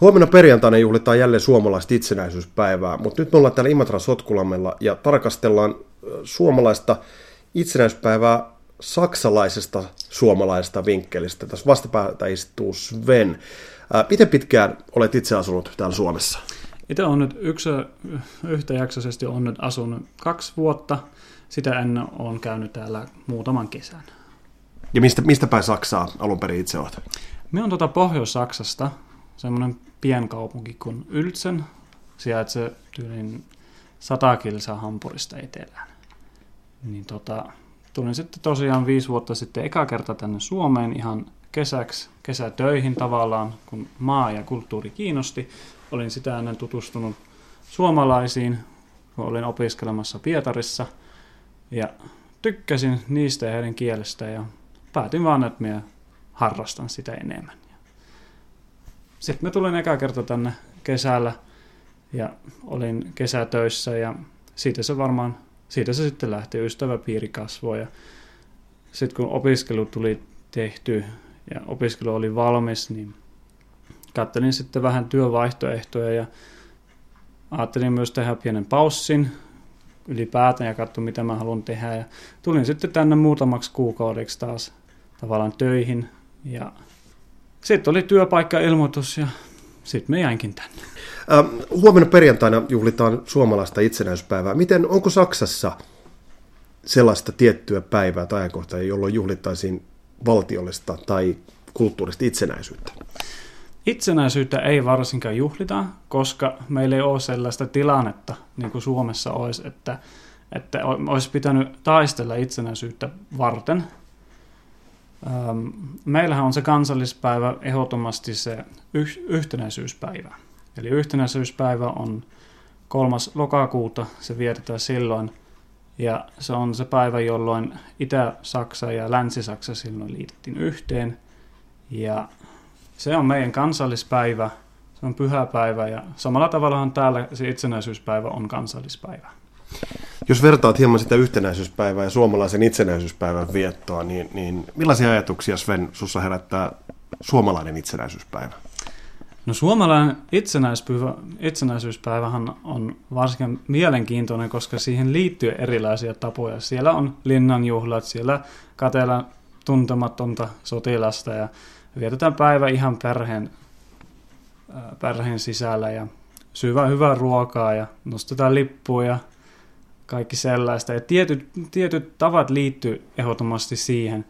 Huomenna perjantaina juhlitaan jälleen suomalaista itsenäisyyspäivää, mutta nyt me ollaan täällä Imatran Sotkulammella ja tarkastellaan suomalaista itsenäisyyspäivää saksalaisesta suomalaisesta vinkkelistä. Tässä vastapäätä istuu Sven. Miten pitkään olet itse asunut täällä Suomessa? Itse olen nyt yksi, yhtäjaksoisesti on nyt asunut kaksi vuotta. Sitä ennen olen käynyt täällä muutaman kesän. Ja mistä, mistä päin Saksaa alun perin itse olet? Minä olen tuota Pohjois-Saksasta, semmoinen pienkaupunki kuin Yltsen. Sijaitsee tyylin 100 kilsaa Hampurista etelään. Niin tota, tulin sitten tosiaan viisi vuotta sitten eka kerta tänne Suomeen ihan kesäksi, kesätöihin tavallaan, kun maa ja kulttuuri kiinnosti. Olin sitä ennen tutustunut suomalaisiin, kun olin opiskelemassa Pietarissa. Ja tykkäsin niistä ja heidän kielestä ja päätin vaan, että minä harrastan sitä enemmän. Sitten me tulin eka kerta tänne kesällä ja olin kesätöissä ja siitä se varmaan, siitä se sitten lähti, ystäväpiiri kasvoi ja sitten kun opiskelu tuli tehty ja opiskelu oli valmis, niin kattelin sitten vähän työvaihtoehtoja ja ajattelin myös tehdä pienen paussin ylipäätään ja katsoa, mitä mä haluan tehdä. Ja tulin sitten tänne muutamaksi kuukaudeksi taas tavallaan töihin ja sitten oli työpaikkailmoitus ja sitten me jäinkin tänne. Ähm, huomenna perjantaina juhlitaan suomalaista itsenäisyyspäivää. Miten, onko Saksassa sellaista tiettyä päivää tai ajankohtaa, jolloin juhlittaisiin valtiollista tai kulttuurista itsenäisyyttä? Itsenäisyyttä ei varsinkaan juhlita, koska meillä ei ole sellaista tilannetta, niin kuin Suomessa olisi, että, että olisi pitänyt taistella itsenäisyyttä varten. Meillähän on se kansallispäivä ehdottomasti se yhtenäisyyspäivä. Eli yhtenäisyyspäivä on kolmas lokakuuta, se vietetään silloin. Ja se on se päivä, jolloin Itä-Saksa ja Länsi-Saksa silloin liitettiin yhteen. Ja se on meidän kansallispäivä, se on pyhäpäivä ja samalla tavalla täällä se itsenäisyyspäivä on kansallispäivä. Jos vertaat hieman sitä yhtenäisyyspäivää ja suomalaisen itsenäisyyspäivän viettoa, niin, niin millaisia ajatuksia Sven sussa herättää suomalainen itsenäisyyspäivä? No suomalainen itsenäisyyspäivä, itsenäisyyspäivähän on varsinkin mielenkiintoinen, koska siihen liittyy erilaisia tapoja. Siellä on linnanjuhlat, siellä katellaan tuntematonta sotilasta ja vietetään päivä ihan perheen, perheen sisällä ja syvää hyvää ruokaa ja nostetaan lippuja kaikki sellaista. Ja tietyt, tietyt tavat liittyy ehdottomasti siihen.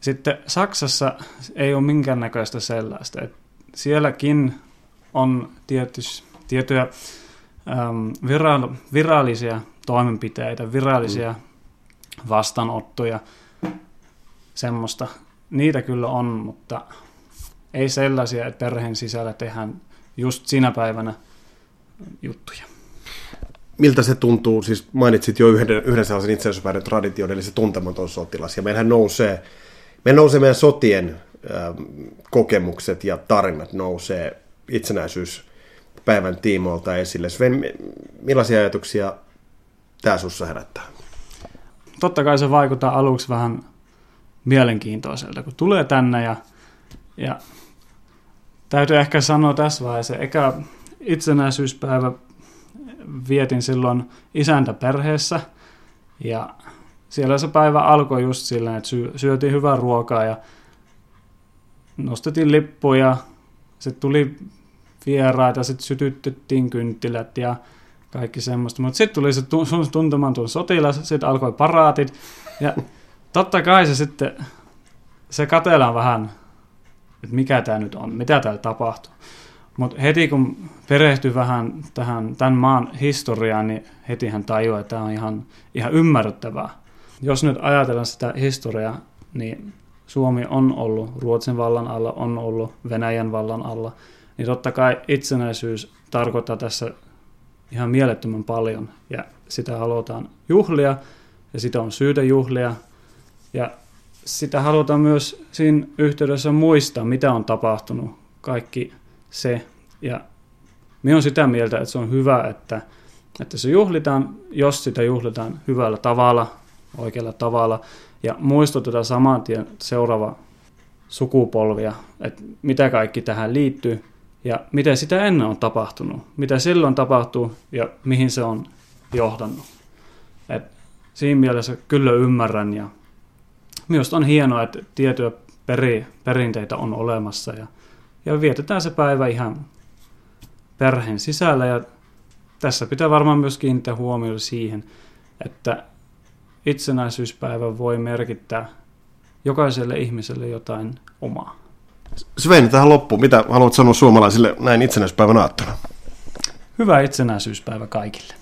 Sitten Saksassa ei ole minkäännäköistä sellaista. Et sielläkin on tietys, tiettyjä äm, viral, virallisia toimenpiteitä, virallisia mm. vastaanottoja, semmoista. Niitä kyllä on, mutta ei sellaisia, että perheen sisällä tehdään just sinä päivänä juttuja miltä se tuntuu, siis mainitsit jo yhden, yhden sellaisen itsenäisyyspäivän tradition, eli se tuntematon sotilas, ja meillähän nousee, me nousee meidän sotien äh, kokemukset ja tarinat nousee itsenäisyyspäivän tiimoilta esille. Sven, millaisia ajatuksia tämä sussa herättää? Totta kai se vaikuttaa aluksi vähän mielenkiintoiselta, kun tulee tänne ja, ja täytyy ehkä sanoa tässä vaiheessa, eka itsenäisyyspäivä vietin silloin isäntä perheessä ja siellä se päivä alkoi just sillä, että syötiin hyvää ruokaa ja nostettiin lippuja, sitten tuli vieraita, sitten sytyttettiin kynttilät ja kaikki semmoista. Mutta sitten tuli se tuntematon sotilas, sitten alkoi paraatit ja totta kai se sitten, se katellaan vähän, että mikä tämä nyt on, mitä täällä tapahtuu. Mutta heti kun perehtyy vähän tähän, tämän maan historiaan, niin heti hän tajuaa, että tämä on ihan, ihan ymmärrettävää. Jos nyt ajatellaan sitä historiaa, niin Suomi on ollut Ruotsin vallan alla, on ollut Venäjän vallan alla, niin totta kai itsenäisyys tarkoittaa tässä ihan mielettömän paljon, ja sitä halutaan juhlia, ja sitä on syytä juhlia, ja sitä halutaan myös siinä yhteydessä muistaa, mitä on tapahtunut, kaikki se. Ja minä on sitä mieltä, että se on hyvä, että, että se juhlitaan, jos sitä juhlitaan hyvällä tavalla, oikealla tavalla, ja muistutetaan saman tien seuraava sukupolvia, että mitä kaikki tähän liittyy, ja miten sitä ennen on tapahtunut, mitä silloin tapahtuu ja mihin se on johdannut. Et siinä mielessä kyllä ymmärrän ja minusta on hienoa, että tiettyjä peri, perinteitä on olemassa ja, ja vietetään se päivä ihan perheen sisällä ja tässä pitää varmaan myös kiinnittää huomioon siihen, että itsenäisyyspäivä voi merkittää jokaiselle ihmiselle jotain omaa. Sven, tähän loppuun. Mitä haluat sanoa suomalaisille näin itsenäisyyspäivän aattona? Hyvää itsenäisyyspäivä kaikille.